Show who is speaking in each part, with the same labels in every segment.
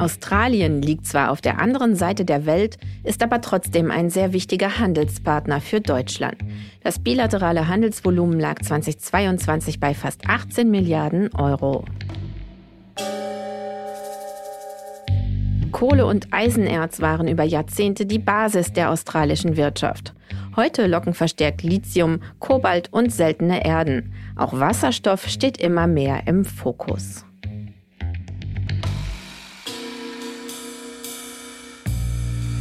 Speaker 1: Australien liegt zwar auf der anderen Seite der Welt, ist aber trotzdem ein sehr wichtiger Handelspartner für Deutschland. Das bilaterale Handelsvolumen lag 2022 bei fast 18 Milliarden Euro. Kohle und Eisenerz waren über Jahrzehnte die Basis der australischen Wirtschaft. Heute locken verstärkt Lithium, Kobalt und seltene Erden. Auch Wasserstoff steht immer mehr im Fokus.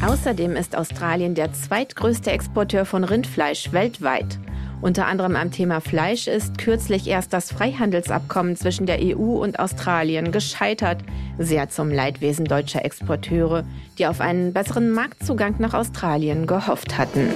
Speaker 1: Außerdem ist Australien der zweitgrößte Exporteur von Rindfleisch weltweit. Unter anderem am Thema Fleisch ist kürzlich erst das Freihandelsabkommen zwischen der EU und Australien gescheitert, sehr zum Leidwesen deutscher Exporteure, die auf einen besseren Marktzugang nach Australien gehofft hatten.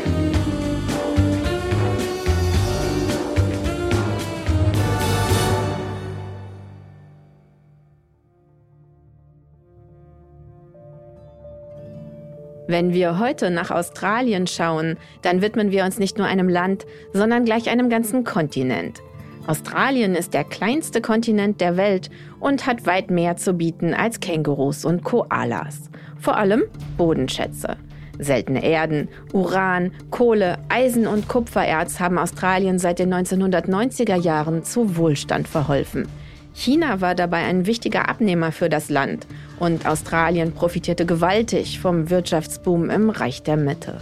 Speaker 1: Wenn wir heute nach Australien schauen, dann widmen wir uns nicht nur einem Land, sondern gleich einem ganzen Kontinent. Australien ist der kleinste Kontinent der Welt und hat weit mehr zu bieten als Kängurus und Koalas. Vor allem Bodenschätze. Seltene Erden, Uran, Kohle, Eisen und Kupfererz haben Australien seit den 1990er Jahren zu Wohlstand verholfen. China war dabei ein wichtiger Abnehmer für das Land und Australien profitierte gewaltig vom Wirtschaftsboom im Reich der Mitte.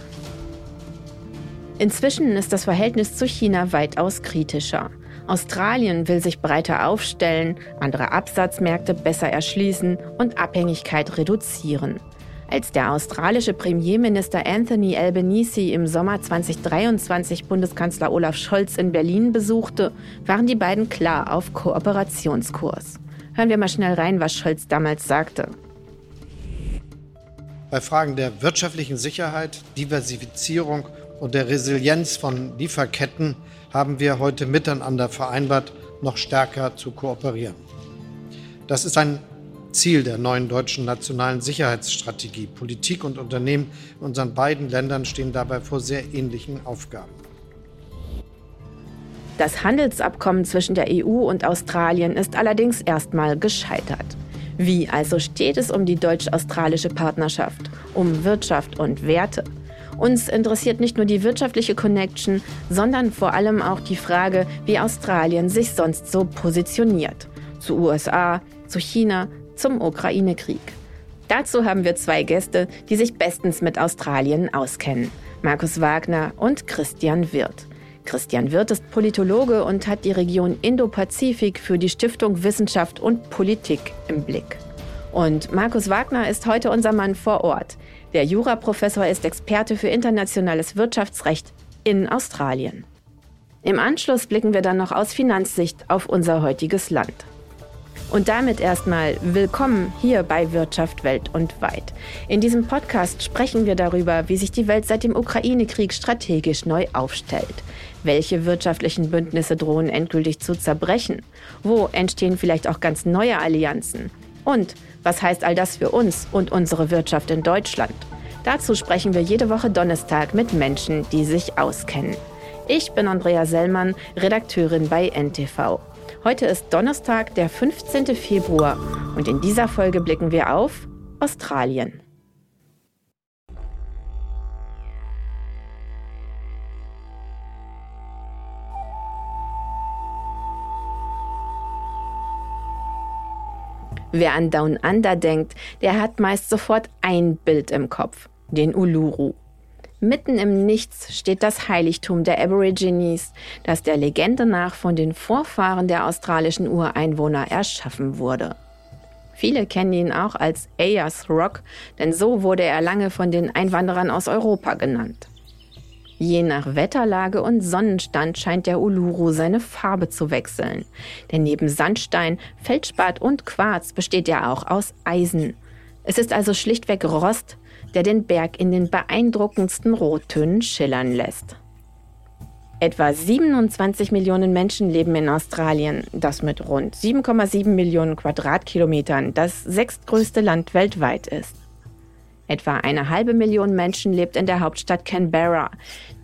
Speaker 1: Inzwischen ist das Verhältnis zu China weitaus kritischer. Australien will sich breiter aufstellen, andere Absatzmärkte besser erschließen und Abhängigkeit reduzieren. Als der australische Premierminister Anthony Albanese im Sommer 2023 Bundeskanzler Olaf Scholz in Berlin besuchte, waren die beiden klar auf Kooperationskurs. Hören wir mal schnell rein, was Scholz damals sagte.
Speaker 2: Bei Fragen der wirtschaftlichen Sicherheit, Diversifizierung und der Resilienz von Lieferketten haben wir heute miteinander vereinbart, noch stärker zu kooperieren. Das ist ein Ziel der neuen deutschen nationalen Sicherheitsstrategie. Politik und Unternehmen in unseren beiden Ländern stehen dabei vor sehr ähnlichen Aufgaben.
Speaker 1: Das Handelsabkommen zwischen der EU und Australien ist allerdings erstmal gescheitert. Wie also steht es um die deutsch-australische Partnerschaft, um Wirtschaft und Werte? Uns interessiert nicht nur die wirtschaftliche Connection, sondern vor allem auch die Frage, wie Australien sich sonst so positioniert. Zu USA, zu China, zum Ukraine-Krieg. Dazu haben wir zwei Gäste, die sich bestens mit Australien auskennen. Markus Wagner und Christian Wirth. Christian Wirth ist Politologe und hat die Region Indo-Pazifik für die Stiftung Wissenschaft und Politik im Blick. Und Markus Wagner ist heute unser Mann vor Ort. Der Juraprofessor ist Experte für internationales Wirtschaftsrecht in Australien. Im Anschluss blicken wir dann noch aus Finanzsicht auf unser heutiges Land. Und damit erstmal willkommen hier bei Wirtschaft Welt und Weit. In diesem Podcast sprechen wir darüber, wie sich die Welt seit dem Ukraine-Krieg strategisch neu aufstellt. Welche wirtschaftlichen Bündnisse drohen endgültig zu zerbrechen? Wo entstehen vielleicht auch ganz neue Allianzen? Und was heißt all das für uns und unsere Wirtschaft in Deutschland? Dazu sprechen wir jede Woche Donnerstag mit Menschen, die sich auskennen. Ich bin Andrea Sellmann, Redakteurin bei NTV. Heute ist Donnerstag, der 15. Februar und in dieser Folge blicken wir auf Australien. Wer an Down Under denkt, der hat meist sofort ein Bild im Kopf, den Uluru. Mitten im Nichts steht das Heiligtum der Aborigines, das der Legende nach von den Vorfahren der australischen Ureinwohner erschaffen wurde. Viele kennen ihn auch als Ayers Rock, denn so wurde er lange von den Einwanderern aus Europa genannt. Je nach Wetterlage und Sonnenstand scheint der Uluru seine Farbe zu wechseln. Denn neben Sandstein, Feldspat und Quarz besteht er auch aus Eisen. Es ist also schlichtweg Rost, der den Berg in den beeindruckendsten Rottönen schillern lässt. Etwa 27 Millionen Menschen leben in Australien, das mit rund 7,7 Millionen Quadratkilometern das sechstgrößte Land weltweit ist. Etwa eine halbe Million Menschen lebt in der Hauptstadt Canberra,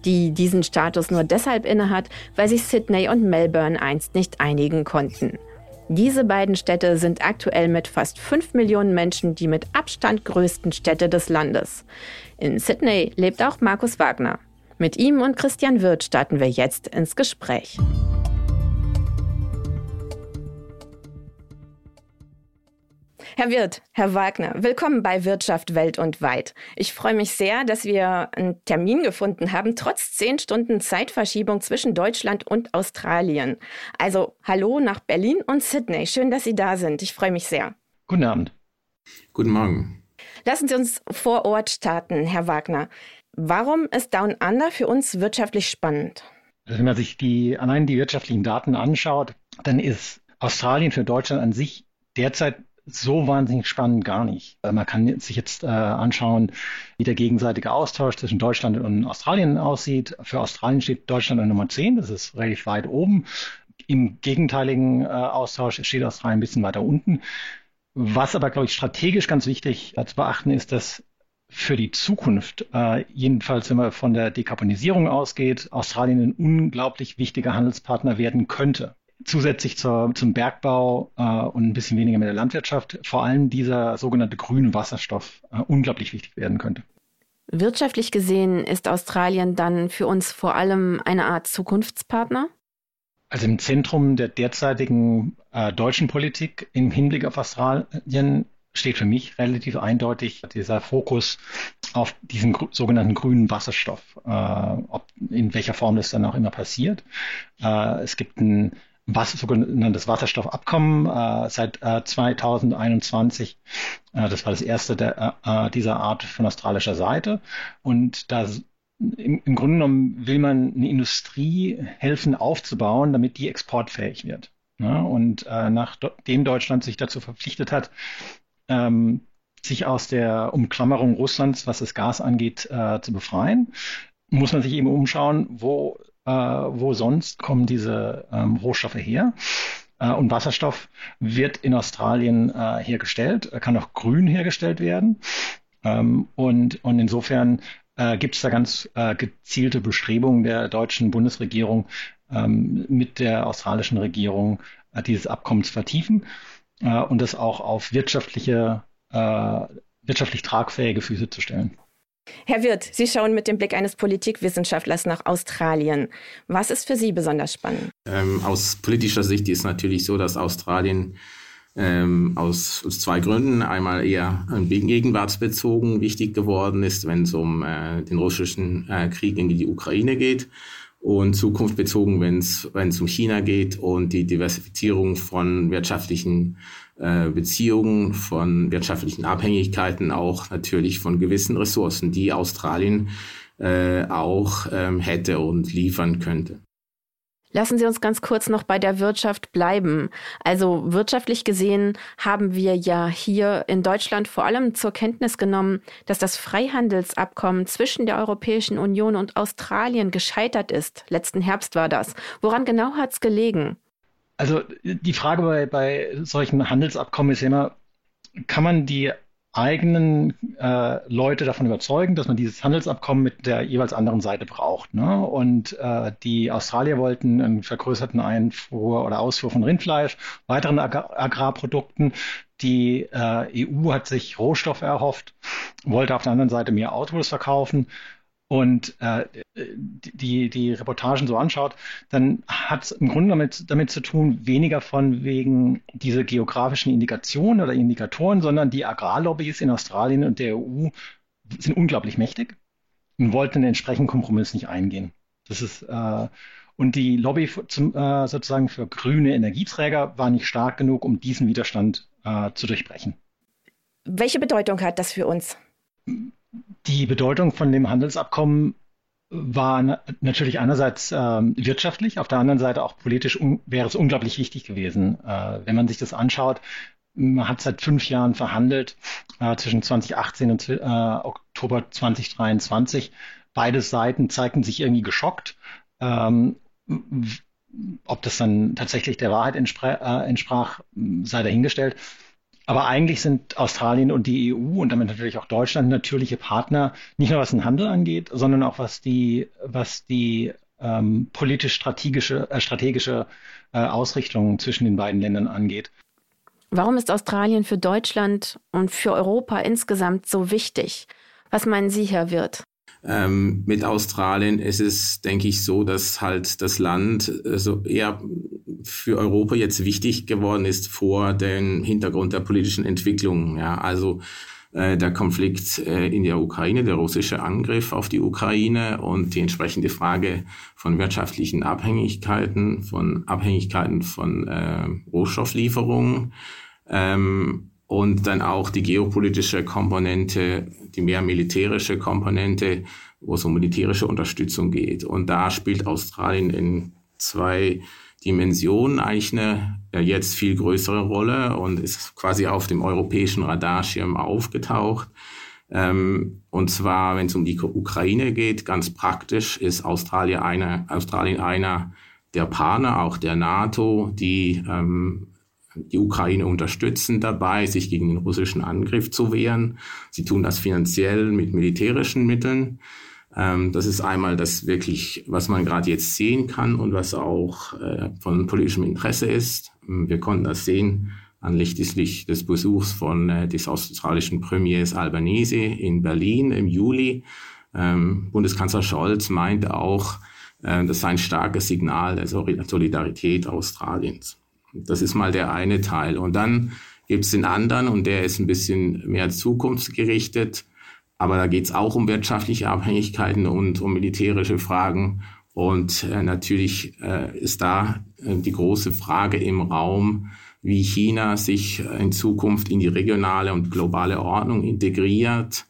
Speaker 1: die diesen Status nur deshalb innehat, weil sich Sydney und Melbourne einst nicht einigen konnten. Diese beiden Städte sind aktuell mit fast 5 Millionen Menschen die mit Abstand größten Städte des Landes. In Sydney lebt auch Markus Wagner. Mit ihm und Christian Wirth starten wir jetzt ins Gespräch. Herr Wirth, Herr Wagner, willkommen bei Wirtschaft Welt und Weit. Ich freue mich sehr, dass wir einen Termin gefunden haben, trotz zehn Stunden Zeitverschiebung zwischen Deutschland und Australien. Also hallo nach Berlin und Sydney. Schön, dass Sie da sind. Ich freue mich sehr.
Speaker 3: Guten Abend.
Speaker 4: Guten Morgen.
Speaker 1: Lassen Sie uns vor Ort starten, Herr Wagner. Warum ist Down Under für uns wirtschaftlich spannend?
Speaker 3: Also wenn man sich die, allein die wirtschaftlichen Daten anschaut, dann ist Australien für Deutschland an sich derzeit so wahnsinnig spannend gar nicht. Äh, man kann sich jetzt äh, anschauen, wie der gegenseitige Austausch zwischen Deutschland und Australien aussieht. Für Australien steht Deutschland an Nummer 10, das ist relativ weit oben. Im gegenteiligen äh, Austausch steht Australien ein bisschen weiter unten. Was aber, glaube ich, strategisch ganz wichtig äh, zu beachten ist, dass für die Zukunft, äh, jedenfalls wenn man von der Dekarbonisierung ausgeht, Australien ein unglaublich wichtiger Handelspartner werden könnte zusätzlich zur, zum Bergbau äh, und ein bisschen weniger mit der Landwirtschaft vor allem dieser sogenannte grüne Wasserstoff äh, unglaublich wichtig werden könnte.
Speaker 1: Wirtschaftlich gesehen ist Australien dann für uns vor allem eine Art Zukunftspartner?
Speaker 3: Also im Zentrum der derzeitigen äh, deutschen Politik im Hinblick auf Australien steht für mich relativ eindeutig dieser Fokus auf diesen gr sogenannten grünen Wasserstoff, äh, ob, in welcher Form das dann auch immer passiert. Äh, es gibt ein was, sogenanntes Wasserstoffabkommen äh, seit äh, 2021. Äh, das war das erste der, äh, äh, dieser Art von australischer Seite. Und da im, im Grunde genommen will man eine Industrie helfen aufzubauen, damit die exportfähig wird. Ja, und äh, nachdem Deutschland sich dazu verpflichtet hat, ähm, sich aus der Umklammerung Russlands, was das Gas angeht, zu befreien, muss man sich eben umschauen, wo äh, wo sonst kommen diese ähm, Rohstoffe her. Äh, und Wasserstoff wird in Australien äh, hergestellt, kann auch grün hergestellt werden. Ähm, und, und insofern äh, gibt es da ganz äh, gezielte Bestrebungen der deutschen Bundesregierung, ähm, mit der australischen Regierung äh, dieses Abkommen zu vertiefen äh, und das auch auf wirtschaftliche, äh, wirtschaftlich tragfähige Füße zu stellen.
Speaker 1: Herr Wirth, Sie schauen mit dem Blick eines Politikwissenschaftlers nach Australien. Was ist für Sie besonders spannend?
Speaker 4: Ähm, aus politischer Sicht ist natürlich so, dass Australien ähm, aus, aus, zwei Gründen. Einmal eher gegenwartsbezogen wichtig geworden ist, wenn es um äh, den russischen äh, Krieg gegen die Ukraine geht und zukunftsbezogen, wenn es um China geht und die Diversifizierung von wirtschaftlichen äh, Beziehungen, von wirtschaftlichen Abhängigkeiten, auch natürlich von gewissen Ressourcen, die Australien äh, auch ähm, hätte und liefern könnte.
Speaker 1: Lassen Sie uns ganz kurz noch bei der Wirtschaft bleiben. Also wirtschaftlich gesehen haben wir ja hier in Deutschland vor allem zur Kenntnis genommen, dass das Freihandelsabkommen zwischen der Europäischen Union und Australien gescheitert ist. Letzten Herbst war das. Woran genau hat es gelegen?
Speaker 3: Also die Frage bei, bei solchen Handelsabkommen ist immer, kann man die eigenen äh, Leute davon überzeugen, dass man dieses Handelsabkommen mit der jeweils anderen Seite braucht. Ne? Und äh, die Australier wollten einen vergrößerten Einfuhr oder Ausfuhr von Rindfleisch, weiteren Agrar Agrarprodukten. Die äh, EU hat sich Rohstoffe erhofft, wollte auf der anderen Seite mehr Autos verkaufen und äh, die, die Reportagen so anschaut, dann hat es im Grunde damit, damit zu tun, weniger von wegen diese geografischen Indikationen oder Indikatoren, sondern die Agrarlobbys in Australien und der EU sind unglaublich mächtig und wollten den entsprechenden Kompromiss nicht eingehen. Das ist äh, und die Lobby zum, äh, sozusagen für grüne Energieträger war nicht stark genug, um diesen Widerstand äh, zu durchbrechen.
Speaker 1: Welche Bedeutung hat das für uns?
Speaker 3: Die Bedeutung von dem Handelsabkommen war natürlich einerseits äh, wirtschaftlich, auf der anderen Seite auch politisch wäre es unglaublich wichtig gewesen. Äh, wenn man sich das anschaut, man hat seit fünf Jahren verhandelt, äh, zwischen 2018 und äh, Oktober 2023. Beide Seiten zeigten sich irgendwie geschockt. Ähm, ob das dann tatsächlich der Wahrheit äh, entsprach sei dahingestellt. Aber eigentlich sind Australien und die EU und damit natürlich auch Deutschland natürliche Partner, nicht nur was den Handel angeht, sondern auch was die, was die ähm, politisch-strategische äh, strategische, äh, Ausrichtungen zwischen den beiden Ländern angeht.
Speaker 1: Warum ist Australien für Deutschland und für Europa insgesamt so wichtig? Was meinen Sie, Herr Wirth?
Speaker 4: Ähm, mit Australien ist es, denke ich, so, dass halt das Land äh, so eher für Europa jetzt wichtig geworden ist vor dem Hintergrund der politischen Entwicklung. Ja, also äh, der Konflikt äh, in der Ukraine, der russische Angriff auf die Ukraine und die entsprechende Frage von wirtschaftlichen Abhängigkeiten, von Abhängigkeiten von äh, Rohstofflieferungen ähm, und dann auch die geopolitische Komponente, die mehr militärische Komponente, wo es um militärische Unterstützung geht. Und da spielt Australien in zwei Dimension eigentlich eine jetzt viel größere Rolle und ist quasi auf dem europäischen Radarschirm aufgetaucht. Ähm, und zwar, wenn es um die Ukraine geht, ganz praktisch ist Australien einer, Australien einer der Partner, auch der NATO, die ähm, die Ukraine unterstützen dabei, sich gegen den russischen Angriff zu wehren. Sie tun das finanziell mit militärischen Mitteln. Ähm, das ist einmal das wirklich, was man gerade jetzt sehen kann und was auch äh, von politischem Interesse ist. Ähm, wir konnten das sehen anlässlich des Besuchs von äh, des australischen Premiers Albanese in Berlin im Juli. Ähm, Bundeskanzler Scholz meinte auch, äh, das sei ein starkes Signal der Solidarität Australiens. Das ist mal der eine Teil. Und dann gibt es den anderen und der ist ein bisschen mehr zukunftsgerichtet. Aber da geht es auch um wirtschaftliche Abhängigkeiten und um militärische Fragen. Und äh, natürlich äh, ist da äh, die große Frage im Raum, wie China sich in Zukunft in die regionale und globale Ordnung integriert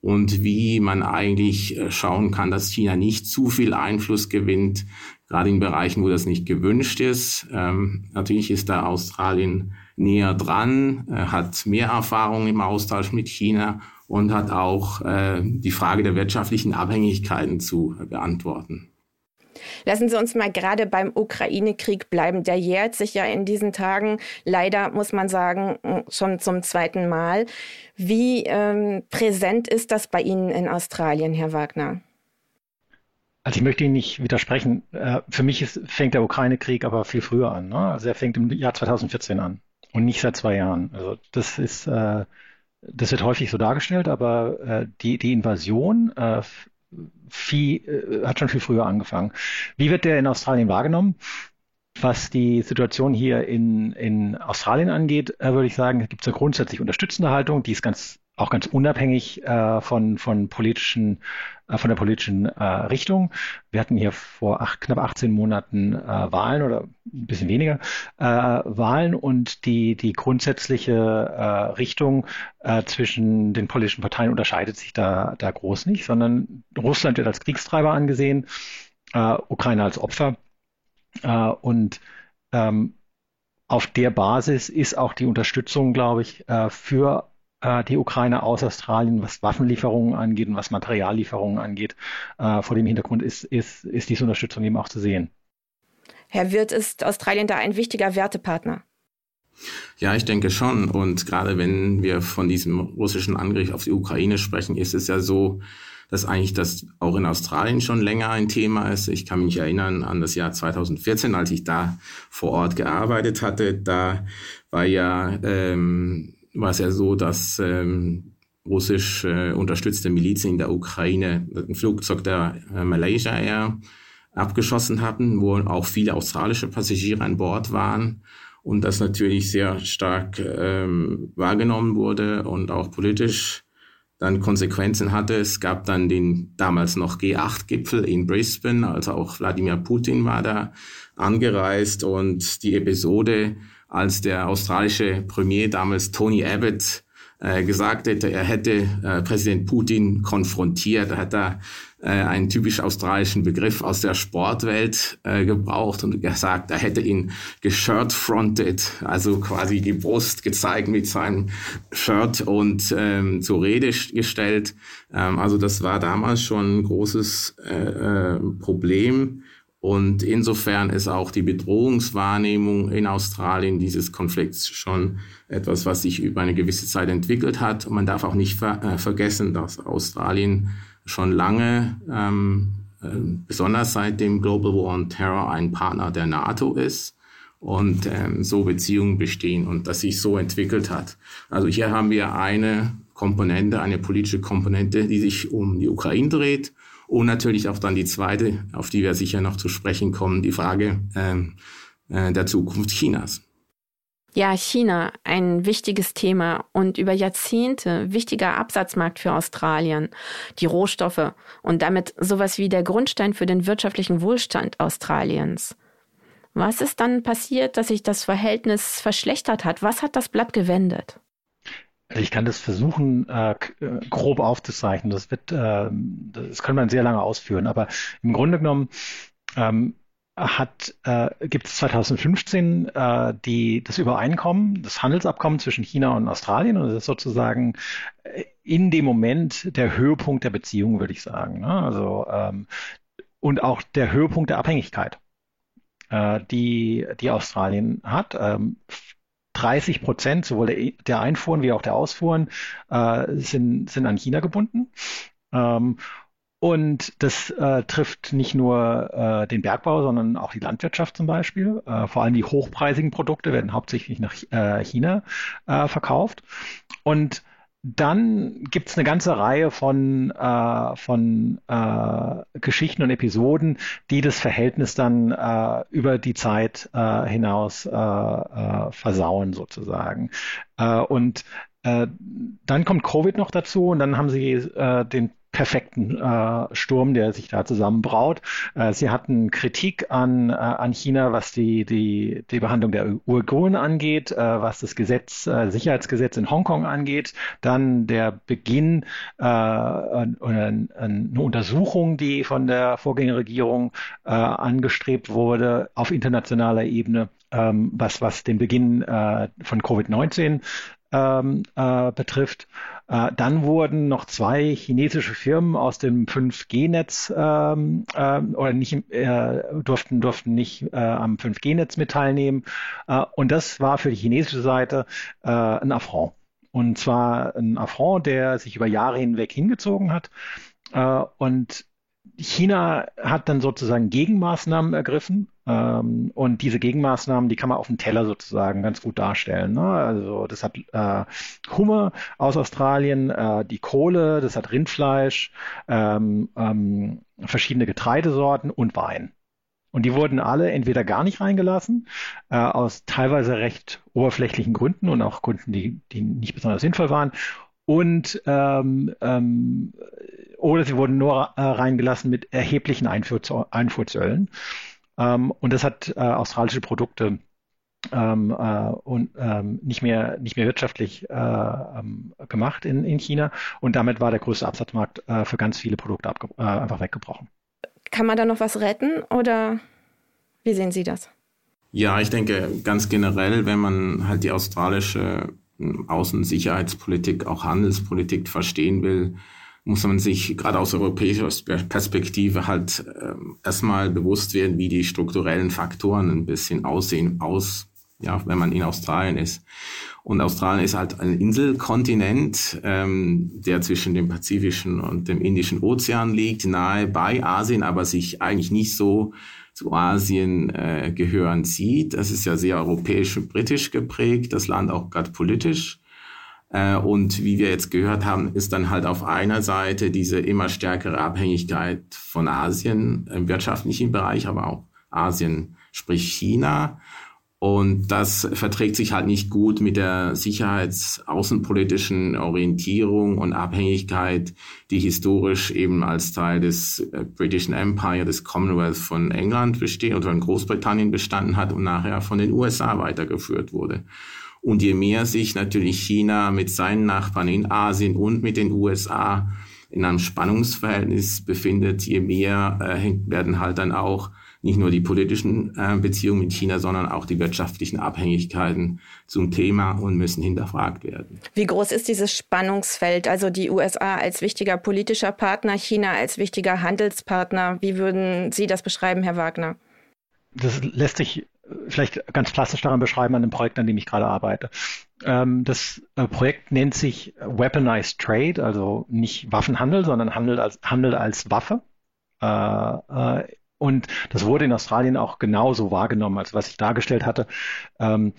Speaker 4: und wie man eigentlich äh, schauen kann, dass China nicht zu viel Einfluss gewinnt, gerade in Bereichen, wo das nicht gewünscht ist. Ähm, natürlich ist da Australien näher dran, äh, hat mehr Erfahrung im Austausch mit China und hat auch äh, die Frage der wirtschaftlichen Abhängigkeiten zu beantworten.
Speaker 1: Lassen Sie uns mal gerade beim Ukraine-Krieg bleiben. Der jährt sich ja in diesen Tagen leider, muss man sagen, schon zum zweiten Mal. Wie ähm, präsent ist das bei Ihnen in Australien, Herr Wagner?
Speaker 3: Also ich möchte Ihnen nicht widersprechen. Äh, für mich ist, fängt der Ukraine-Krieg aber viel früher an. Ne? Also er fängt im Jahr 2014 an und nicht seit zwei Jahren. Also das ist äh, das wird häufig so dargestellt, aber äh, die, die Invasion äh, viel, äh, hat schon viel früher angefangen. Wie wird der in Australien wahrgenommen? Was die Situation hier in, in Australien angeht, äh, würde ich sagen, gibt es eine grundsätzlich unterstützende Haltung, die ist ganz auch ganz unabhängig äh, von, von politischen, äh, von der politischen äh, Richtung. Wir hatten hier vor acht, knapp 18 Monaten äh, Wahlen oder ein bisschen weniger äh, Wahlen und die, die grundsätzliche äh, Richtung zwischen den politischen Parteien unterscheidet sich da, da groß nicht, sondern Russland wird als Kriegstreiber angesehen, Ukraine als Opfer und ähm, auf der Basis ist auch die Unterstützung, glaube ich, für äh, die Ukraine aus Australien, was Waffenlieferungen angeht und was Materiallieferungen angeht. Äh, vor dem Hintergrund ist, ist, ist diese Unterstützung eben auch zu sehen.
Speaker 1: Herr Wirth, ist Australien da ein wichtiger Wertepartner?
Speaker 4: Ja, ich denke schon. Und gerade wenn wir von diesem russischen Angriff auf die Ukraine sprechen, ist es ja so, dass eigentlich das auch in Australien schon länger ein Thema ist. Ich kann mich erinnern an das Jahr 2014, als ich da vor Ort gearbeitet hatte. Da war ja ähm, war es ja so, dass ähm, russisch äh, unterstützte Milizen in der Ukraine ein Flugzeug der äh, Malaysia Air abgeschossen hatten, wo auch viele australische Passagiere an Bord waren und das natürlich sehr stark ähm, wahrgenommen wurde und auch politisch dann Konsequenzen hatte. Es gab dann den damals noch G8-Gipfel in Brisbane, also auch Wladimir Putin war da angereist und die Episode als der australische Premier damals Tony Abbott äh, gesagt hätte, er hätte äh, Präsident Putin konfrontiert. Da hat er äh, einen typisch australischen Begriff aus der Sportwelt äh, gebraucht und gesagt, er hätte ihn geschirtfronted, also quasi die Brust gezeigt mit seinem Shirt und ähm, zur Rede gestellt. Ähm, also das war damals schon ein großes äh, äh, Problem. Und insofern ist auch die Bedrohungswahrnehmung in Australien dieses Konflikts schon etwas, was sich über eine gewisse Zeit entwickelt hat. Und man darf auch nicht ver äh, vergessen, dass Australien schon lange ähm, besonders seit dem Global War on Terror ein Partner der NATO ist und ähm, so Beziehungen bestehen und das sich so entwickelt hat. Also hier haben wir eine Komponente, eine politische Komponente, die sich um die Ukraine dreht und natürlich auch dann die zweite, auf die wir sicher noch zu sprechen kommen, die Frage ähm, äh, der Zukunft Chinas.
Speaker 1: Ja, China, ein wichtiges Thema und über Jahrzehnte wichtiger Absatzmarkt für Australien. Die Rohstoffe und damit sowas wie der Grundstein für den wirtschaftlichen Wohlstand Australiens. Was ist dann passiert, dass sich das Verhältnis verschlechtert hat? Was hat das Blatt gewendet?
Speaker 3: Ich kann das versuchen, äh, grob aufzuzeichnen. Das wird, äh, das kann man sehr lange ausführen. Aber im Grunde genommen ähm, hat, äh, gibt es 2015 äh, die, das Übereinkommen, das Handelsabkommen zwischen China und Australien. Und das ist sozusagen äh, in dem Moment der Höhepunkt der Beziehung, würde ich sagen. Ne? Also, ähm, und auch der Höhepunkt der Abhängigkeit äh, die, die Australien hat. Ähm, 30 Prozent sowohl der, der, Einfuhren wie auch der Ausfuhren äh, sind, sind an China gebunden. Ähm, und das äh, trifft nicht nur äh, den Bergbau, sondern auch die Landwirtschaft zum Beispiel. Äh, vor allem die hochpreisigen Produkte werden hauptsächlich nach äh, China äh, verkauft. Und dann gibt's eine ganze Reihe von, äh, von äh, Geschichten und Episoden, die das Verhältnis dann äh, über die Zeit äh, hinaus äh, äh, versauen sozusagen. Und dann kommt Covid noch dazu und dann haben sie den perfekten äh, Sturm, der sich da zusammenbraut. Äh, sie hatten Kritik an, äh, an China, was die, die, die Behandlung der Uiguren angeht, äh, was das Gesetz, äh, Sicherheitsgesetz in Hongkong angeht, dann der Beginn äh, eine, eine Untersuchung, die von der Vorgängerregierung angestrebt wurde auf internationaler Ebene, ähm, was, was den Beginn äh, von Covid-19 ähm, äh, betrifft. Äh, dann wurden noch zwei chinesische Firmen aus dem 5G-Netz ähm, äh, oder nicht äh, durften durften nicht äh, am 5G-Netz mit teilnehmen. Äh, und das war für die chinesische Seite ein Affront. Und zwar ein Affront, der sich über Jahre hinweg hingezogen hat. Und China hat dann sozusagen Gegenmaßnahmen ergriffen. Ähm, und diese Gegenmaßnahmen, die kann man auf dem Teller sozusagen ganz gut darstellen. Ne? Also das hat äh, Hummer aus Australien, äh, die Kohle, das hat Rindfleisch, ähm, ähm, verschiedene Getreidesorten und Wein. Und die wurden alle entweder gar nicht reingelassen, äh, aus teilweise recht oberflächlichen Gründen und auch Gründen, die, die nicht besonders sinnvoll waren. Und ähm, ähm, oder sie wurden nur äh, reingelassen mit erheblichen Einfuhr, Einfuhrzöllen. Ähm, und das hat äh, australische Produkte ähm, äh, und ähm, nicht mehr nicht mehr wirtschaftlich äh, ähm, gemacht in, in China und damit war der größte Absatzmarkt äh, für ganz viele Produkte äh, einfach weggebrochen.
Speaker 1: Kann man da noch was retten oder wie sehen Sie das?
Speaker 4: Ja, ich denke ganz generell, wenn man halt die australische hm, Außensicherheitspolitik, auch Handelspolitik verstehen will, muss man sich gerade aus europäischer Perspektive halt äh, erstmal bewusst werden, wie die strukturellen Faktoren ein bisschen aussehen, aus, ja, wenn man in Australien ist. Und Australien ist halt ein Inselkontinent, ähm, der zwischen dem Pazifischen und dem Indischen Ozean liegt, nahe bei Asien, aber sich eigentlich nicht so zu Asien äh, gehören sieht. Das ist ja sehr europäisch und britisch geprägt, das Land auch gerade politisch. Äh, und wie wir jetzt gehört haben, ist dann halt auf einer Seite diese immer stärkere Abhängigkeit von Asien im wirtschaftlichen Bereich, aber auch Asien, sprich China. Und das verträgt sich halt nicht gut mit der sicherheitsaußenpolitischen Orientierung und Abhängigkeit, die historisch eben als Teil des äh, British Empire, des Commonwealth von England besteht oder von Großbritannien bestanden hat und nachher von den USA weitergeführt wurde. Und je mehr sich natürlich China mit seinen Nachbarn in Asien und mit den USA in einem Spannungsverhältnis befindet, je mehr äh, werden halt dann auch nicht nur die politischen äh, Beziehungen mit China, sondern auch die wirtschaftlichen Abhängigkeiten zum Thema und müssen hinterfragt werden.
Speaker 1: Wie groß ist dieses Spannungsfeld? Also die USA als wichtiger politischer Partner, China als wichtiger Handelspartner. Wie würden Sie das beschreiben, Herr Wagner?
Speaker 3: Das lässt sich vielleicht ganz klassisch daran beschreiben an dem Projekt, an dem ich gerade arbeite. Ähm, das äh, Projekt nennt sich Weaponized Trade, also nicht Waffenhandel, sondern Handel als, Handel als Waffe. Äh, äh, und das wurde in Australien auch genauso wahrgenommen, als was ich dargestellt hatte. Ähm,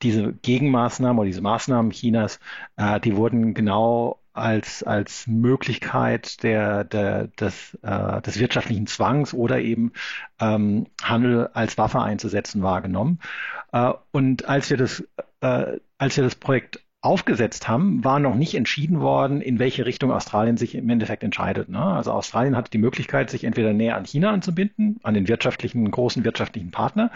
Speaker 3: diese Gegenmaßnahmen oder diese Maßnahmen Chinas, die wurden genau als, als Möglichkeit der, der, des, äh, des wirtschaftlichen Zwangs oder eben ähm, Handel als Waffe einzusetzen wahrgenommen. Äh, und als wir das, äh, als wir das Projekt aufgesetzt haben, war noch nicht entschieden worden, in welche Richtung Australien sich im Endeffekt entscheidet. Ne? Also Australien hatte die Möglichkeit, sich entweder näher an China anzubinden, an den wirtschaftlichen, großen wirtschaftlichen Partner,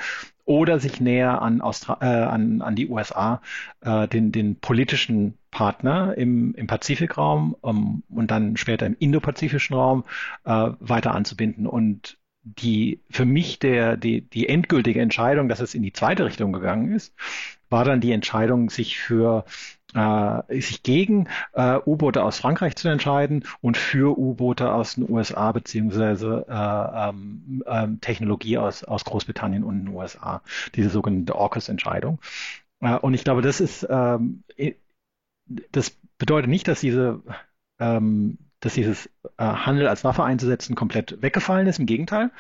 Speaker 3: oder sich näher an, Austra äh, an, an die USA, äh, den, den politischen Partner im, im Pazifikraum um, und dann später im indopazifischen Raum äh, weiter anzubinden. Und die für mich der, die, die endgültige Entscheidung, dass es in die zweite Richtung gegangen ist, war dann die Entscheidung, sich für äh, sich gegen äh, U-Boote aus Frankreich zu entscheiden und für U-Boote aus den USA beziehungsweise äh, ähm, ähm, Technologie aus, aus Großbritannien und den USA, diese sogenannte AUKUS-Entscheidung. Äh, und ich glaube, das ist, ähm, das bedeutet nicht, dass diese ähm, dass dieses äh, Handel als Waffe einzusetzen komplett weggefallen ist. Im Gegenteil.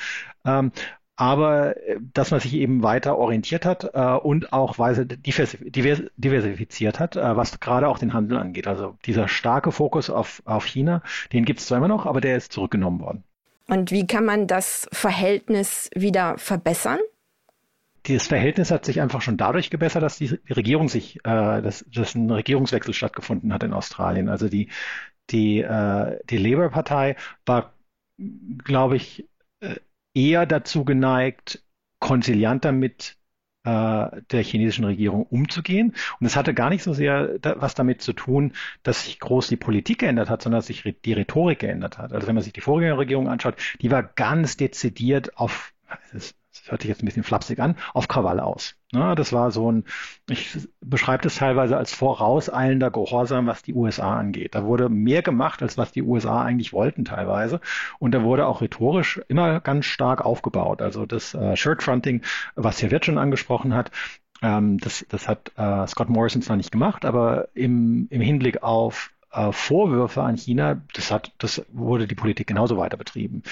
Speaker 3: Ähm, aber äh, dass man sich eben weiter orientiert hat äh, und auch weise diversifiziert hat, äh, was gerade auch den Handel angeht. Also dieser starke Fokus auf, auf China, den gibt es zwar immer noch, aber der ist zurückgenommen worden.
Speaker 1: Und wie kann man das Verhältnis wieder verbessern?
Speaker 3: Dieses Verhältnis hat sich einfach schon dadurch gebessert, dass die Regierung sich, äh, dass, dass ein Regierungswechsel stattgefunden hat in Australien. Also die, die, äh, die Labour-Partei war, glaube ich, eher dazu geneigt, konzilianter mit äh, der chinesischen Regierung umzugehen. Und es hatte gar nicht so sehr da, was damit zu tun, dass sich groß die Politik geändert hat, sondern dass sich die Rhetorik geändert hat. Also wenn man sich die Vorgängerregierung anschaut, die war ganz dezidiert auf, das das hört sich jetzt ein bisschen flapsig an, auf Krawall aus. Ne? Das war so ein, ich beschreibe das teilweise als vorauseilender Gehorsam, was die USA angeht. Da wurde mehr gemacht, als was die USA eigentlich wollten teilweise. Und da wurde auch rhetorisch immer ganz stark aufgebaut. Also das äh, Shirtfronting, was Herr Wirt schon angesprochen hat, ähm, das, das hat äh, Scott Morrison zwar nicht gemacht, aber im, im Hinblick auf äh, Vorwürfe an China, das hat, das wurde die Politik genauso weiter betrieben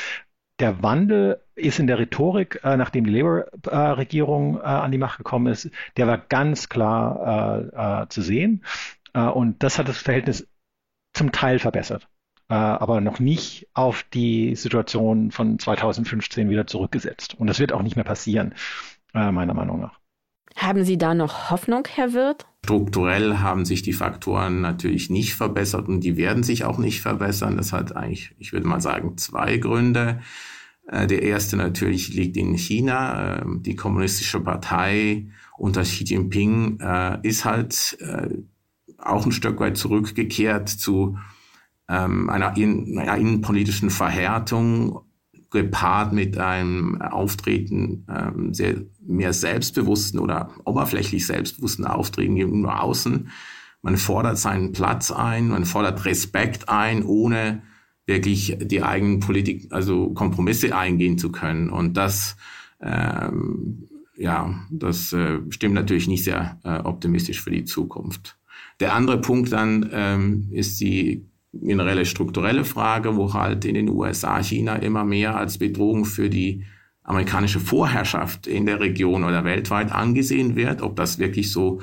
Speaker 3: der Wandel ist in der Rhetorik, äh, nachdem die Labour-Regierung äh, an die Macht gekommen ist, der war ganz klar äh, äh zu sehen. Äh, und das hat das Verhältnis zum Teil verbessert, äh, aber noch nicht auf die Situation von 2015 wieder zurückgesetzt. Und das wird auch nicht mehr passieren, meiner Meinung nach.
Speaker 1: Haben Sie da noch Hoffnung, Herr Wirth?
Speaker 4: Strukturell haben sich die Faktoren natürlich nicht verbessert und die werden sich auch nicht verbessern. Das hat eigentlich, ich würde mal sagen, zwei Gründe. Äh, der erste natürlich liegt in China. Ähm, die kommunistische Partei unter Xi Jinping äh, ist halt äh, auch ein Stück weit zurückgekehrt zu ähm, einer innenpolitischen Verhärtung gepaart mit einem Auftreten ähm, sehr mehr selbstbewussten oder oberflächlich selbstbewussten Auftreten gegenüber außen. Man fordert seinen Platz ein, man fordert Respekt ein, ohne wirklich die eigenen Politik, also Kompromisse eingehen zu können. Und das, ähm, ja, das äh, stimmt natürlich nicht sehr äh, optimistisch für die Zukunft. Der andere Punkt dann ähm, ist die generelle strukturelle Frage, wo halt in den USA China immer mehr als Bedrohung für die amerikanische Vorherrschaft in der Region oder weltweit angesehen wird. Ob das wirklich so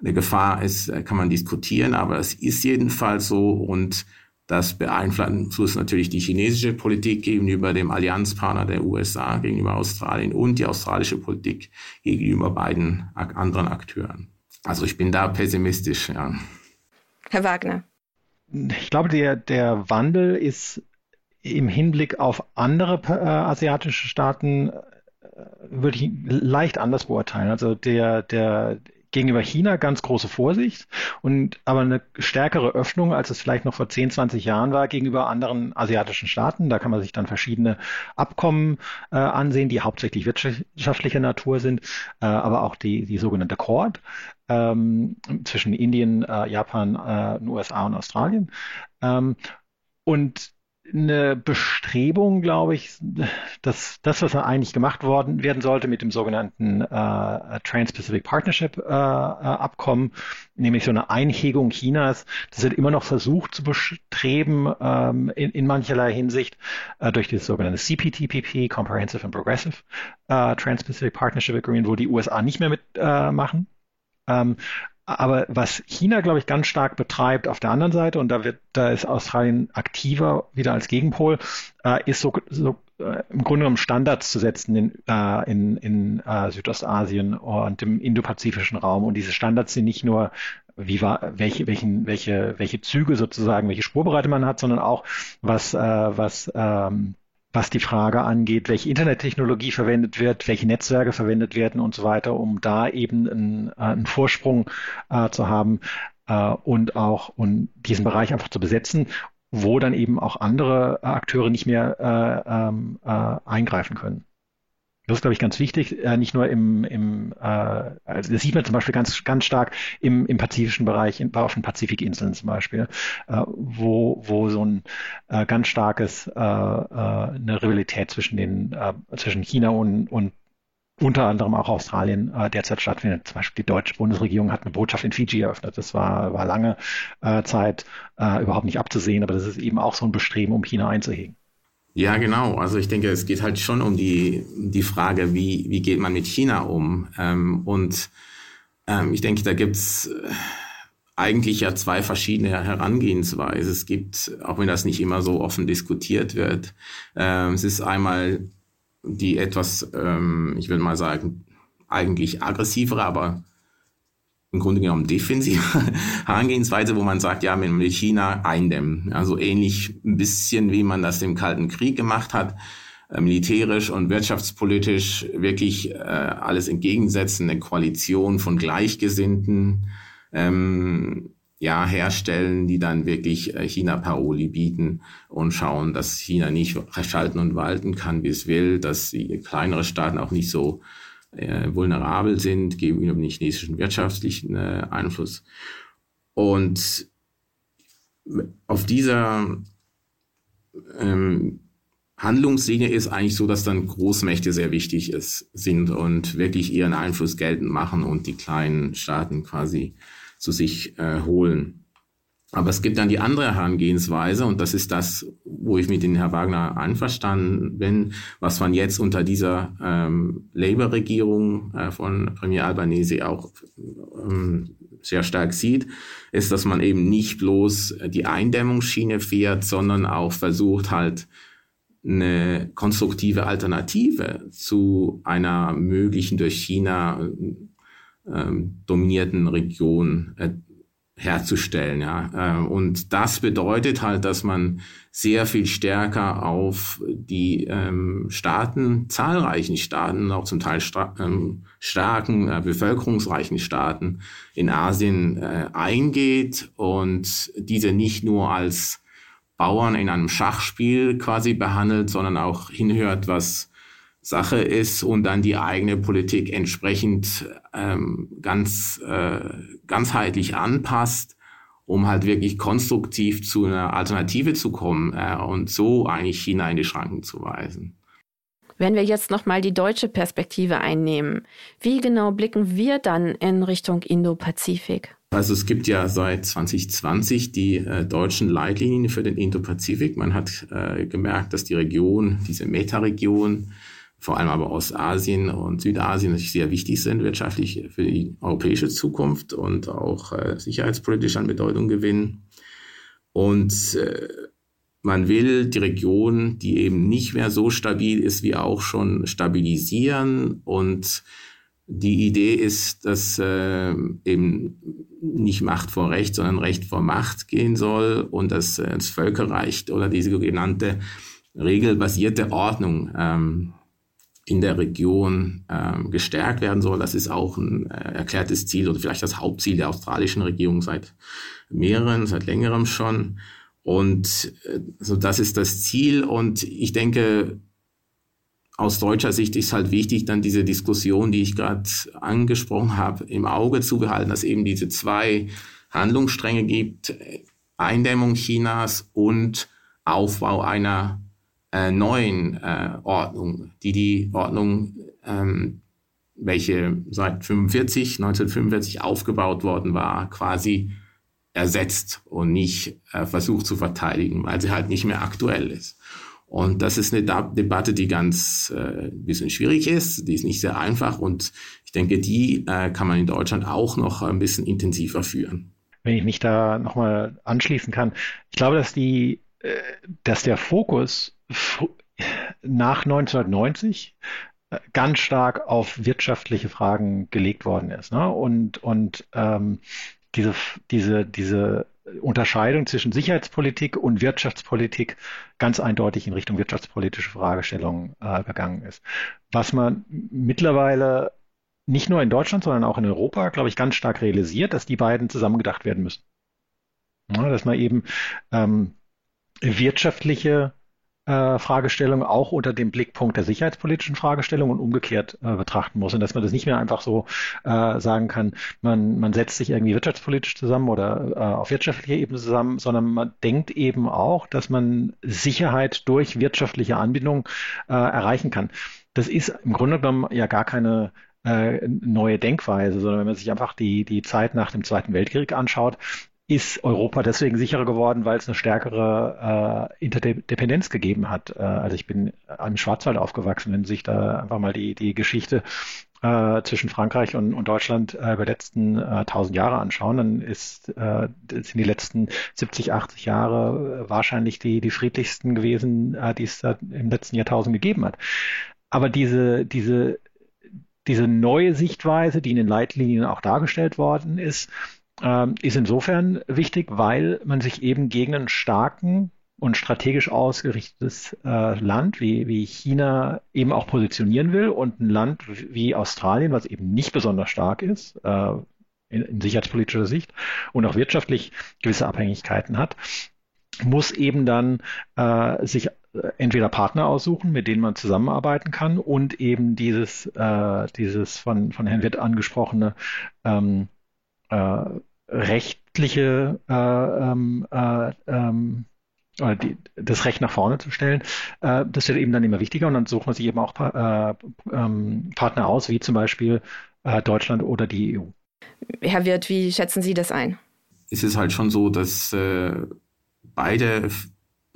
Speaker 4: eine Gefahr ist, äh, kann man diskutieren, aber es ist jedenfalls so und das beeinflusst natürlich die chinesische Politik gegenüber dem Allianzpartner der USA, gegenüber Australien und die australische Politik gegenüber beiden anderen Akteuren. Also ich bin da pessimistisch, ja.
Speaker 1: Herr Wagner
Speaker 3: ich glaube, der, der Wandel ist im Hinblick auf andere äh, asiatische Staaten, äh, würde ich leicht anders beurteilen. Also der, der, gegenüber China ganz große Vorsicht und aber eine stärkere Öffnung, als es vielleicht noch vor 10, 20 Jahren war, gegenüber anderen asiatischen Staaten. Da kann man sich dann verschiedene Abkommen äh, ansehen, die hauptsächlich wirtschaftlicher Natur sind, äh, aber auch die, die sogenannte Quad ähm, zwischen Indien, äh, Japan, äh, USA und Australien. Ähm, und eine Bestrebung, glaube ich, dass das, was eigentlich gemacht worden werden sollte mit dem sogenannten äh, Trans-Pacific Partnership äh, äh, Abkommen, nämlich so eine Einhegung Chinas, das wird immer noch versucht zu bestreben ähm, in, in mancherlei Hinsicht äh, durch das sogenannte CPTPP, Comprehensive and Progressive äh, Trans-Pacific Partnership Agreement, wo die USA nicht mehr mitmachen. Äh, ähm, aber was China, glaube ich, ganz stark betreibt auf der anderen Seite, und da wird, da ist Australien aktiver wieder als Gegenpol, äh, ist so, so äh, im Grunde genommen Standards zu setzen in, äh, in, in äh, Südostasien und im indopazifischen Raum. Und diese Standards sind nicht nur wie war, welche, welchen, welche, welche Züge sozusagen, welche Spurbreite man hat, sondern auch was, äh, was ähm, was die Frage angeht, welche Internettechnologie verwendet wird, welche Netzwerke verwendet werden und so weiter, um da eben einen, äh, einen Vorsprung äh, zu haben äh, und auch und diesen Bereich einfach zu besetzen, wo dann eben auch andere Akteure nicht mehr äh, ähm, äh, eingreifen können. Das ist, glaube ich, ganz wichtig, äh, nicht nur im, im äh, also das sieht man zum Beispiel ganz, ganz stark im, im pazifischen Bereich, in, auf den Pazifikinseln zum Beispiel, äh, wo, wo so ein äh, ganz starkes, äh, äh, eine Rivalität zwischen den, äh, zwischen China und, und unter anderem auch Australien äh, derzeit stattfindet. Zum Beispiel die deutsche Bundesregierung hat eine Botschaft in Fiji eröffnet. Das war, war lange äh, Zeit äh, überhaupt nicht abzusehen, aber das ist eben auch so ein Bestreben, um China einzuhegen.
Speaker 4: Ja, genau. Also ich denke, es geht halt schon um die, die Frage, wie, wie geht man mit China um? Ähm, und ähm, ich denke, da gibt's äh, eigentlich ja zwei verschiedene Herangehensweisen. Es gibt, auch wenn das nicht immer so offen diskutiert wird, ähm, es ist einmal die etwas, ähm, ich würde mal sagen, eigentlich aggressivere, aber im Grunde genommen defensive Herangehensweise, wo man sagt, ja, mit China eindämmen. Also ähnlich ein bisschen, wie man das im Kalten Krieg gemacht hat, äh, militärisch und wirtschaftspolitisch wirklich äh, alles entgegensetzen, eine Koalition von Gleichgesinnten ähm, ja, herstellen, die dann wirklich äh, China Paroli bieten und schauen, dass China nicht schalten und walten kann, wie es will, dass die kleinere Staaten auch nicht so äh, vulnerabel sind gegenüber dem chinesischen wirtschaftlichen äh, Einfluss. Und auf dieser ähm, Handlungslinie ist eigentlich so, dass dann Großmächte sehr wichtig ist, sind und wirklich ihren Einfluss geltend machen und die kleinen Staaten quasi zu sich äh, holen. Aber es gibt dann die andere Herangehensweise und das ist das, wo ich mit den Herr Wagner einverstanden bin, was man jetzt unter dieser ähm, Labour-Regierung äh, von Premier Albanese auch ähm, sehr stark sieht, ist, dass man eben nicht bloß die Eindämmungsschiene fährt, sondern auch versucht halt eine konstruktive Alternative zu einer möglichen durch China ähm, dominierten Region äh, herzustellen. Ja. Äh, und das bedeutet halt, dass man sehr viel stärker auf die ähm, Staaten, zahlreichen Staaten, auch zum Teil ähm, starken, äh, bevölkerungsreichen Staaten in Asien äh, eingeht und diese nicht nur als Bauern in einem Schachspiel quasi behandelt, sondern auch hinhört, was Sache ist und dann die eigene Politik entsprechend ähm, ganz äh, ganzheitlich anpasst, um halt wirklich konstruktiv zu einer Alternative zu kommen äh, und so eigentlich China in die Schranken zu weisen.
Speaker 1: Wenn wir jetzt nochmal die deutsche Perspektive einnehmen, wie genau blicken wir dann in Richtung Indo-Pazifik?
Speaker 4: Also es gibt ja seit 2020 die äh, deutschen Leitlinien für den Indo-Pazifik. Man hat äh, gemerkt, dass die Region, diese Meta-Region, vor allem aber Ostasien und Südasien natürlich sehr wichtig sind wirtschaftlich für die europäische Zukunft und auch äh, sicherheitspolitisch an Bedeutung gewinnen. Und äh, man will die Region, die eben nicht mehr so stabil ist wie auch schon, stabilisieren. Und die Idee ist, dass äh, eben nicht Macht vor Recht, sondern Recht vor Macht gehen soll und dass äh, das Völkerrecht oder diese sogenannte regelbasierte Ordnung ähm, in der Region ähm, gestärkt werden soll. Das ist auch ein äh, erklärtes Ziel oder vielleicht das Hauptziel der australischen Regierung seit mehreren, seit längerem schon. Und äh, so das ist das Ziel. Und ich denke, aus deutscher Sicht ist halt wichtig, dann diese Diskussion, die ich gerade angesprochen habe, im Auge zu behalten, dass eben diese zwei Handlungsstränge gibt, Eindämmung Chinas und Aufbau einer äh, neuen äh, Ordnung, die die Ordnung, ähm, welche seit 45, 1945 aufgebaut worden war, quasi ersetzt und nicht äh, versucht zu verteidigen, weil sie halt nicht mehr aktuell ist. Und das ist eine Debatte, die ganz äh, ein bisschen schwierig ist, die ist nicht sehr einfach und ich denke, die äh, kann man in Deutschland auch noch ein bisschen intensiver führen.
Speaker 3: Wenn ich mich da nochmal anschließen kann, ich glaube, dass die, äh, dass der Fokus nach 1990 äh, ganz stark auf wirtschaftliche Fragen gelegt worden ist. Ne? Und, und ähm, diese, diese, diese Unterscheidung zwischen Sicherheitspolitik und Wirtschaftspolitik ganz eindeutig in Richtung wirtschaftspolitische Fragestellungen äh, gegangen ist. Was man mittlerweile nicht nur in Deutschland, sondern auch in Europa, glaube ich, ganz stark realisiert, dass die beiden zusammengedacht werden müssen. Ja, dass man eben ähm, wirtschaftliche äh, Fragestellung auch unter dem Blickpunkt der sicherheitspolitischen Fragestellung und umgekehrt äh, betrachten muss. Und dass man das nicht mehr einfach so äh, sagen kann, man, man setzt sich irgendwie wirtschaftspolitisch zusammen oder äh, auf wirtschaftlicher Ebene zusammen, sondern man denkt eben auch, dass man Sicherheit durch wirtschaftliche Anbindung äh, erreichen kann. Das ist im Grunde genommen ja gar keine äh, neue Denkweise, sondern wenn man sich einfach die, die Zeit nach dem Zweiten Weltkrieg anschaut, ist Europa deswegen sicherer geworden, weil es eine stärkere äh, Interdependenz gegeben hat. Äh, also ich bin im Schwarzwald aufgewachsen, wenn sich da einfach mal die, die Geschichte äh, zwischen Frankreich und, und Deutschland äh, über die letzten äh, 1000 Jahre anschauen, dann ist, äh, sind die letzten 70, 80 Jahre äh, wahrscheinlich die, die friedlichsten gewesen, äh, die es da im letzten Jahrtausend gegeben hat. Aber diese, diese, diese neue Sichtweise, die in den Leitlinien auch dargestellt worden ist, ähm, ist insofern wichtig, weil man sich eben gegen einen starken und strategisch ausgerichtetes äh, Land wie, wie China eben auch positionieren will und ein Land wie Australien, was eben nicht besonders stark ist, äh, in, in sicherheitspolitischer Sicht und auch wirtschaftlich gewisse Abhängigkeiten hat, muss eben dann äh, sich entweder Partner aussuchen, mit denen man zusammenarbeiten kann und eben dieses, äh, dieses von, von Herrn Witt angesprochene ähm, äh, rechtliche äh, ähm, äh, ähm, die, das Recht nach vorne zu stellen, äh, das wird eben dann immer wichtiger und dann sucht man sich eben auch äh, ähm, Partner aus, wie zum Beispiel äh, Deutschland oder die EU.
Speaker 1: Herr Wirth, wie schätzen Sie das ein?
Speaker 4: Es ist halt schon so, dass äh, beide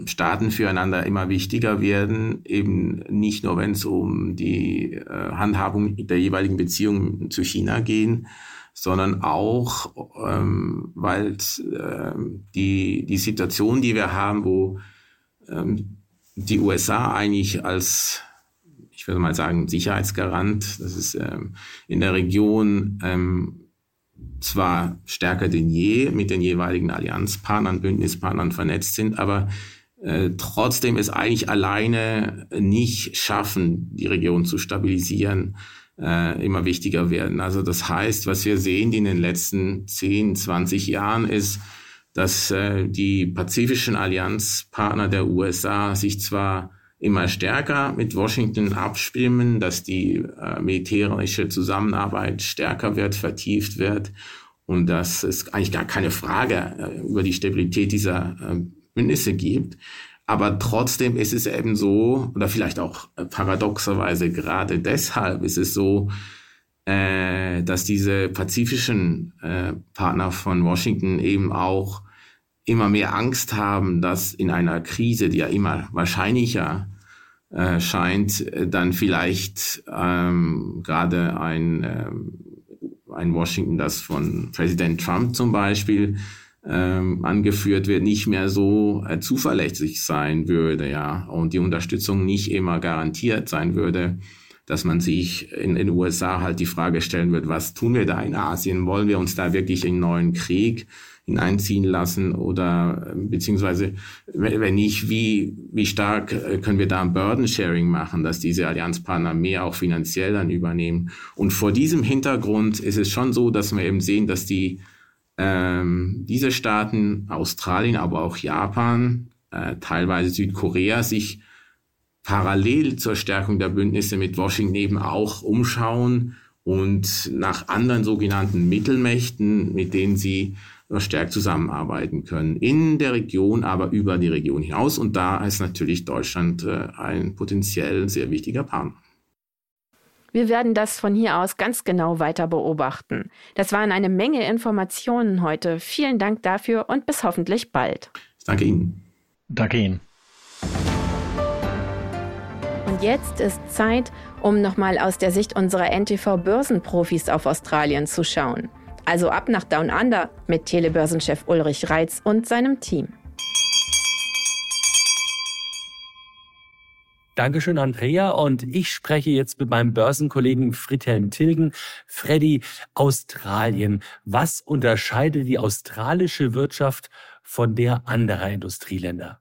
Speaker 4: Staaten füreinander immer wichtiger werden, eben nicht nur, wenn es um die äh, Handhabung der jeweiligen Beziehungen zu China gehen, sondern auch, ähm, weil äh, die, die Situation, die wir haben, wo ähm, die USA eigentlich als, ich würde mal sagen, Sicherheitsgarant, das ist ähm, in der Region ähm, zwar stärker denn je mit den jeweiligen Allianzpartnern, Bündnispartnern vernetzt sind, aber äh, trotzdem es eigentlich alleine nicht schaffen, die Region zu stabilisieren äh, immer wichtiger werden. Also das heißt, was wir sehen in den letzten 10, 20 Jahren ist, dass äh, die pazifischen Allianzpartner der USA sich zwar immer stärker mit Washington abstimmen, dass die äh, militärische Zusammenarbeit stärker wird, vertieft wird und dass es eigentlich gar keine Frage äh, über die Stabilität dieser äh, Bündnisse gibt. Aber trotzdem ist es eben so, oder vielleicht auch äh, paradoxerweise gerade deshalb ist es so, äh, dass diese pazifischen äh, Partner von Washington eben auch immer mehr Angst haben, dass in einer Krise, die ja immer wahrscheinlicher äh, scheint, äh, dann vielleicht ähm, gerade ein, äh, ein Washington, das von Präsident Trump zum Beispiel ähm, angeführt wird, nicht mehr so äh, zuverlässig sein würde, ja, und die Unterstützung nicht immer garantiert sein würde, dass man sich in den USA halt die Frage stellen wird, was tun wir da in Asien? Wollen wir uns da wirklich in einen neuen Krieg hineinziehen lassen oder äh, beziehungsweise wenn nicht, wie, wie stark äh, können wir da ein Burden Sharing machen, dass diese Allianzpartner mehr auch finanziell dann übernehmen? Und vor diesem Hintergrund ist es schon so, dass wir eben sehen, dass die ähm, diese Staaten, Australien, aber auch Japan, äh, teilweise Südkorea, sich parallel zur Stärkung der Bündnisse mit Washington eben auch umschauen und nach anderen sogenannten Mittelmächten, mit denen sie verstärkt zusammenarbeiten können. In der Region, aber über die Region hinaus. Und da ist natürlich Deutschland äh, ein potenziell sehr wichtiger Partner.
Speaker 1: Wir werden das von hier aus ganz genau weiter beobachten. Das waren eine Menge Informationen heute. Vielen Dank dafür und bis hoffentlich bald.
Speaker 4: Ich danke Ihnen.
Speaker 3: Danke Ihnen.
Speaker 1: Und jetzt ist Zeit, um nochmal aus der Sicht unserer NTV-Börsenprofis auf Australien zu schauen. Also ab nach Down Under mit Telebörsenchef Ulrich Reitz und seinem Team.
Speaker 5: Dankeschön, Andrea. Und ich spreche jetzt mit meinem Börsenkollegen Friedhelm Tilgen. Freddy, Australien. Was unterscheidet die australische Wirtschaft von der anderer Industrieländer?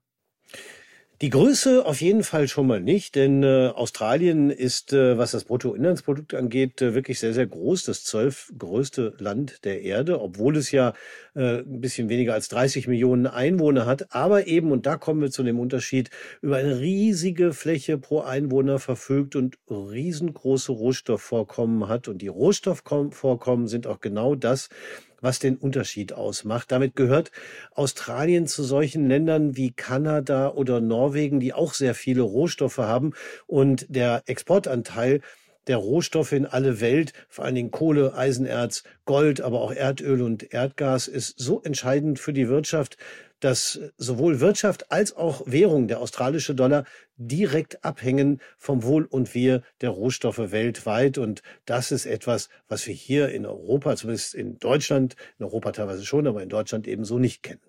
Speaker 6: Die Größe auf jeden Fall schon mal nicht, denn äh, Australien ist, äh, was das Bruttoinlandsprodukt angeht, äh, wirklich sehr, sehr groß. Das zwölf größte Land der Erde, obwohl es ja äh, ein bisschen weniger als 30 Millionen Einwohner hat. Aber eben, und da kommen wir zu dem Unterschied, über eine riesige Fläche pro Einwohner verfügt und riesengroße Rohstoffvorkommen hat. Und die Rohstoffvorkommen sind auch genau das, was den Unterschied ausmacht. Damit gehört Australien zu solchen Ländern wie Kanada oder Norwegen, die auch sehr viele Rohstoffe haben und der Exportanteil der Rohstoffe in alle Welt, vor allen Dingen Kohle, Eisenerz, Gold, aber auch Erdöl und Erdgas, ist so entscheidend für die Wirtschaft, dass sowohl Wirtschaft als auch Währung, der australische Dollar, direkt abhängen vom Wohl und Wir der Rohstoffe weltweit. Und das ist etwas, was wir hier in Europa, zumindest in Deutschland, in Europa teilweise schon, aber in Deutschland ebenso nicht kennen.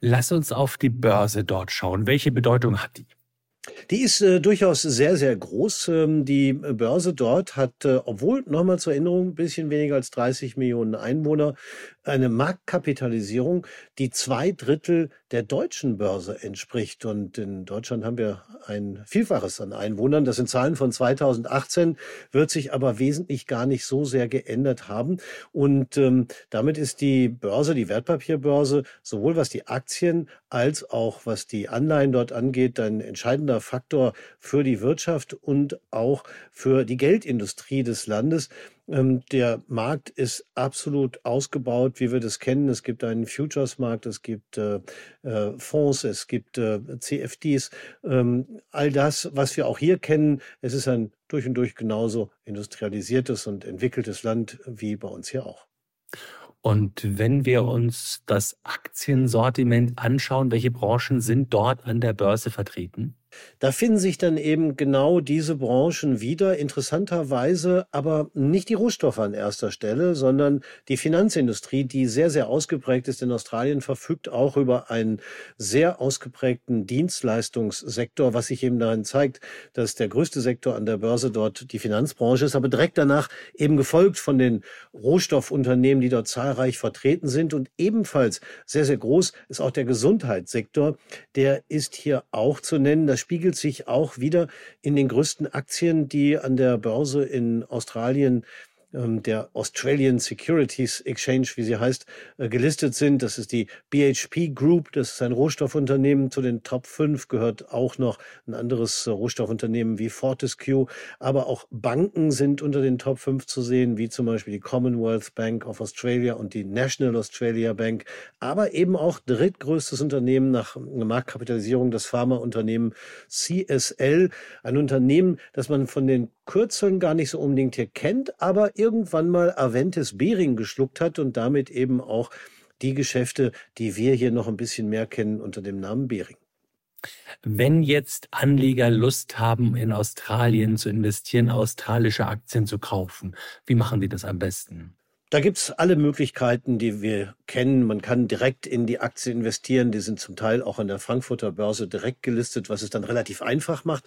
Speaker 5: Lass uns auf die Börse dort schauen. Welche Bedeutung hat die?
Speaker 6: Die ist äh, durchaus sehr, sehr groß. Ähm, die Börse dort hat, äh, obwohl nochmal zur Erinnerung, ein bisschen weniger als 30 Millionen Einwohner, eine Marktkapitalisierung, die zwei Drittel der deutschen Börse entspricht. Und in Deutschland haben wir ein Vielfaches an Einwohnern. Das sind Zahlen von 2018, wird sich aber wesentlich gar nicht so sehr geändert haben. Und ähm, damit ist die Börse, die Wertpapierbörse, sowohl was die Aktien als auch was die Anleihen dort angeht, ein entscheidender Faktor für die Wirtschaft und auch für die Geldindustrie des Landes. Ähm, der Markt ist absolut ausgebaut, wie wir das kennen. Es gibt einen Futures-Markt, es gibt äh, äh, Fonds, es gibt äh, CFDs. Ähm, all das, was wir auch hier kennen, es ist ein durch und durch genauso industrialisiertes und entwickeltes Land wie bei uns hier auch.
Speaker 5: Und wenn wir uns das Aktiensortiment anschauen, welche Branchen sind dort an der Börse vertreten?
Speaker 6: Da finden sich dann eben genau diese Branchen wieder, interessanterweise aber nicht die Rohstoffe an erster Stelle, sondern die Finanzindustrie, die sehr, sehr ausgeprägt ist in Australien, verfügt auch über einen sehr ausgeprägten Dienstleistungssektor, was sich eben darin zeigt, dass der größte Sektor an der Börse dort die Finanzbranche ist, aber direkt danach eben gefolgt von den Rohstoffunternehmen, die dort zahlreich vertreten sind und ebenfalls sehr, sehr groß ist auch der Gesundheitssektor, der ist hier auch zu nennen. Das spiegelt sich auch wieder in den größten Aktien, die an der Börse in Australien der Australian Securities Exchange, wie sie heißt, äh, gelistet sind. Das ist die BHP Group, das ist ein Rohstoffunternehmen. Zu den Top 5 gehört auch noch ein anderes äh, Rohstoffunternehmen wie Fortescue. Aber auch Banken sind unter den Top 5 zu sehen, wie zum Beispiel die Commonwealth Bank of Australia und die National Australia Bank. Aber eben auch drittgrößtes Unternehmen nach Marktkapitalisierung, das Pharmaunternehmen CSL. Ein Unternehmen, das man von den Kürzeln gar nicht so unbedingt hier kennt, aber irgendwann mal Aventis Bering geschluckt hat und damit eben auch die Geschäfte, die wir hier noch ein bisschen mehr kennen unter dem Namen Bering.
Speaker 5: Wenn jetzt Anleger Lust haben, in Australien zu investieren, australische Aktien zu kaufen, wie machen die das am besten?
Speaker 6: Da gibt's alle Möglichkeiten, die wir kennen. Man kann direkt in die Aktie investieren. Die sind zum Teil auch an der Frankfurter Börse direkt gelistet, was es dann relativ einfach macht,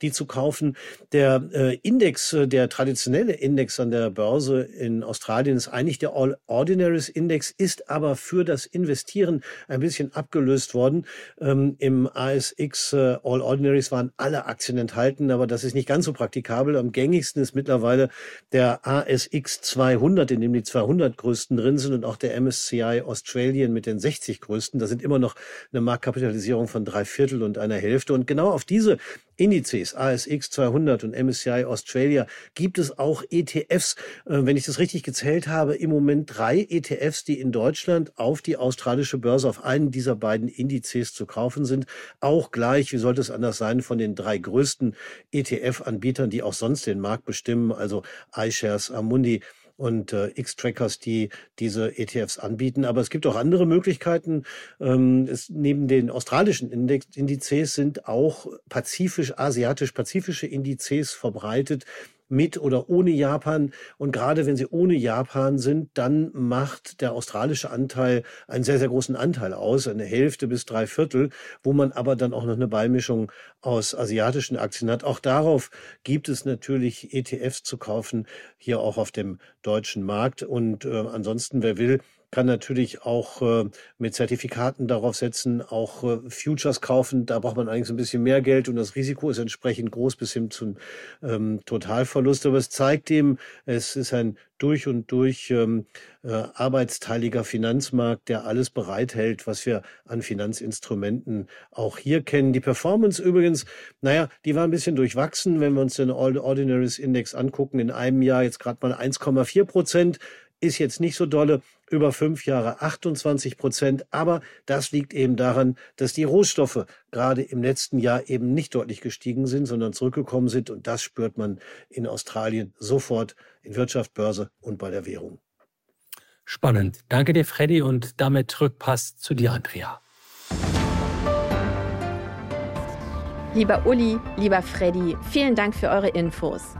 Speaker 6: die zu kaufen. Der äh, Index, äh, der traditionelle Index an der Börse in Australien ist eigentlich der All Ordinaries Index, ist aber für das Investieren ein bisschen abgelöst worden. Ähm, Im ASX äh, All Ordinaries waren alle Aktien enthalten, aber das ist nicht ganz so praktikabel. Am gängigsten ist mittlerweile der ASX 200, in dem die die 200 größten drin sind und auch der MSCI Australien mit den 60 größten. Da sind immer noch eine Marktkapitalisierung von drei Viertel und einer Hälfte. Und genau auf diese Indizes, ASX 200 und MSCI Australia, gibt es auch ETFs. Äh, wenn ich das richtig gezählt habe, im Moment drei ETFs, die in Deutschland auf die australische Börse, auf einen dieser beiden Indizes zu kaufen sind. Auch gleich, wie sollte es anders sein, von den drei größten ETF-Anbietern, die auch sonst den Markt bestimmen, also iShares, Amundi, und äh, X-Trackers, die diese ETFs anbieten. Aber es gibt auch andere Möglichkeiten. Ähm, es, neben den australischen Index, Indizes sind auch pazifisch, asiatisch-pazifische Indizes verbreitet, mit oder ohne Japan. Und gerade wenn sie ohne Japan sind, dann macht der australische Anteil einen sehr, sehr großen Anteil aus, eine Hälfte bis drei Viertel, wo man aber dann auch noch eine Beimischung aus asiatischen Aktien hat. Auch darauf gibt es natürlich ETFs zu kaufen, hier auch auf dem deutschen Markt. Und äh, ansonsten, wer will, kann natürlich auch äh, mit Zertifikaten darauf setzen, auch äh, Futures kaufen. Da braucht man eigentlich ein bisschen mehr Geld und das Risiko ist entsprechend groß bis hin zum ähm, Totalverlust. Aber es zeigt eben, es ist ein durch und durch ähm, äh, arbeitsteiliger Finanzmarkt, der alles bereithält, was wir an Finanzinstrumenten auch hier kennen. Die Performance übrigens, naja, die war ein bisschen durchwachsen, wenn wir uns den All Ordinaries Index angucken. In einem Jahr jetzt gerade mal 1,4 Prozent ist jetzt nicht so dolle, über fünf Jahre 28 Prozent. Aber das liegt eben daran, dass die Rohstoffe gerade im letzten Jahr eben nicht deutlich gestiegen sind, sondern zurückgekommen sind. Und das spürt man in Australien sofort in Wirtschaft, Börse und bei der Währung.
Speaker 5: Spannend. Danke dir, Freddy. Und damit Rückpass zu dir, Andrea.
Speaker 1: Lieber Uli, lieber Freddy, vielen Dank für eure Infos.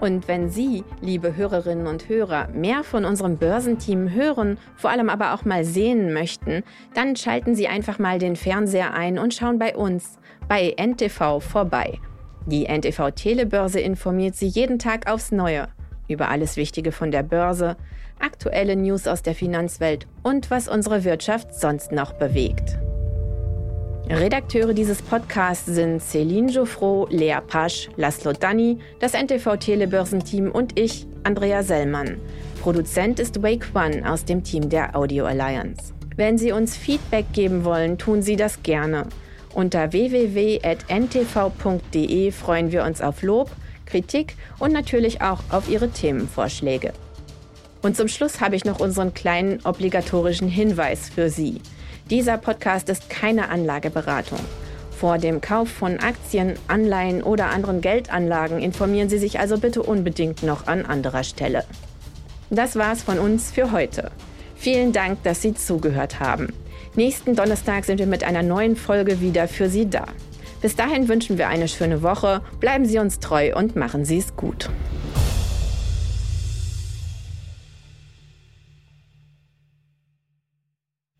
Speaker 1: Und wenn Sie, liebe Hörerinnen und Hörer, mehr von unserem Börsenteam hören, vor allem aber auch mal sehen möchten, dann schalten Sie einfach mal den Fernseher ein und schauen bei uns, bei NTV vorbei. Die NTV Telebörse informiert Sie jeden Tag aufs Neue über alles Wichtige von der Börse, aktuelle News aus der Finanzwelt und was unsere Wirtschaft sonst noch bewegt. Redakteure dieses Podcasts sind Céline Geoffroy, Lea Pasch, Laszlo Danny, das NTV Telebörsenteam und ich, Andrea Sellmann. Produzent ist Wake One aus dem Team der Audio Alliance. Wenn Sie uns Feedback geben wollen, tun Sie das gerne. Unter www.ntv.de freuen wir uns auf Lob, Kritik und natürlich auch auf Ihre Themenvorschläge. Und zum Schluss habe ich noch unseren kleinen obligatorischen Hinweis für Sie. Dieser Podcast ist keine Anlageberatung. Vor dem Kauf von Aktien, Anleihen oder anderen Geldanlagen informieren Sie sich also bitte unbedingt noch an anderer Stelle. Das war's von uns für heute. Vielen Dank, dass Sie zugehört haben. Nächsten Donnerstag sind wir mit einer neuen Folge wieder für Sie da. Bis dahin wünschen wir eine schöne Woche, bleiben Sie uns treu und machen Sie es gut.